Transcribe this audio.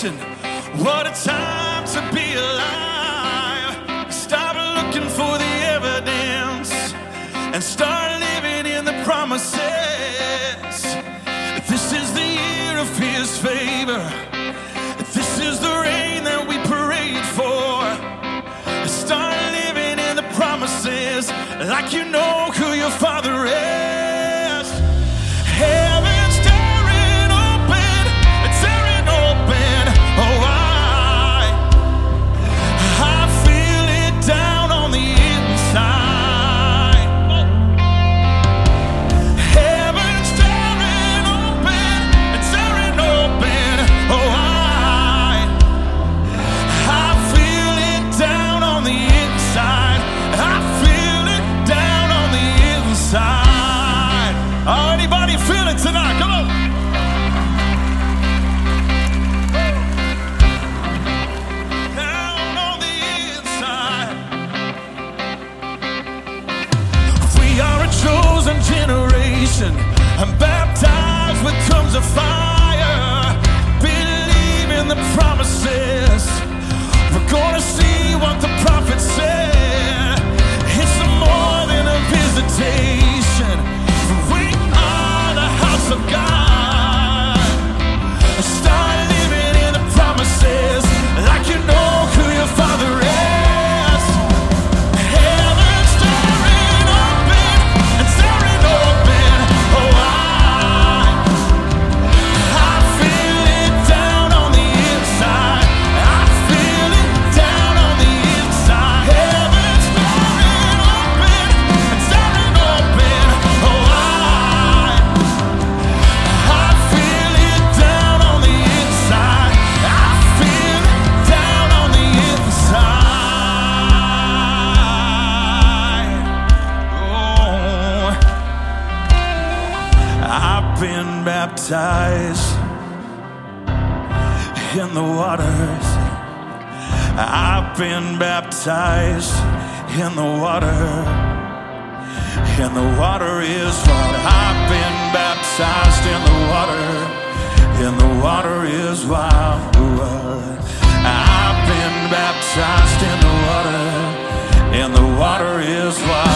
What a time to be alive. Stop looking for the evidence and start living in the promises. This is the year of His favor. This is the rain that we prayed for. Start living in the promises like you know who your Father and baptized with tongues of fire. been baptized in the waters. I've been baptized in the water. And the water is what I've been baptized in the water. And the water is wild. I've been baptized in the water. And the water is wild.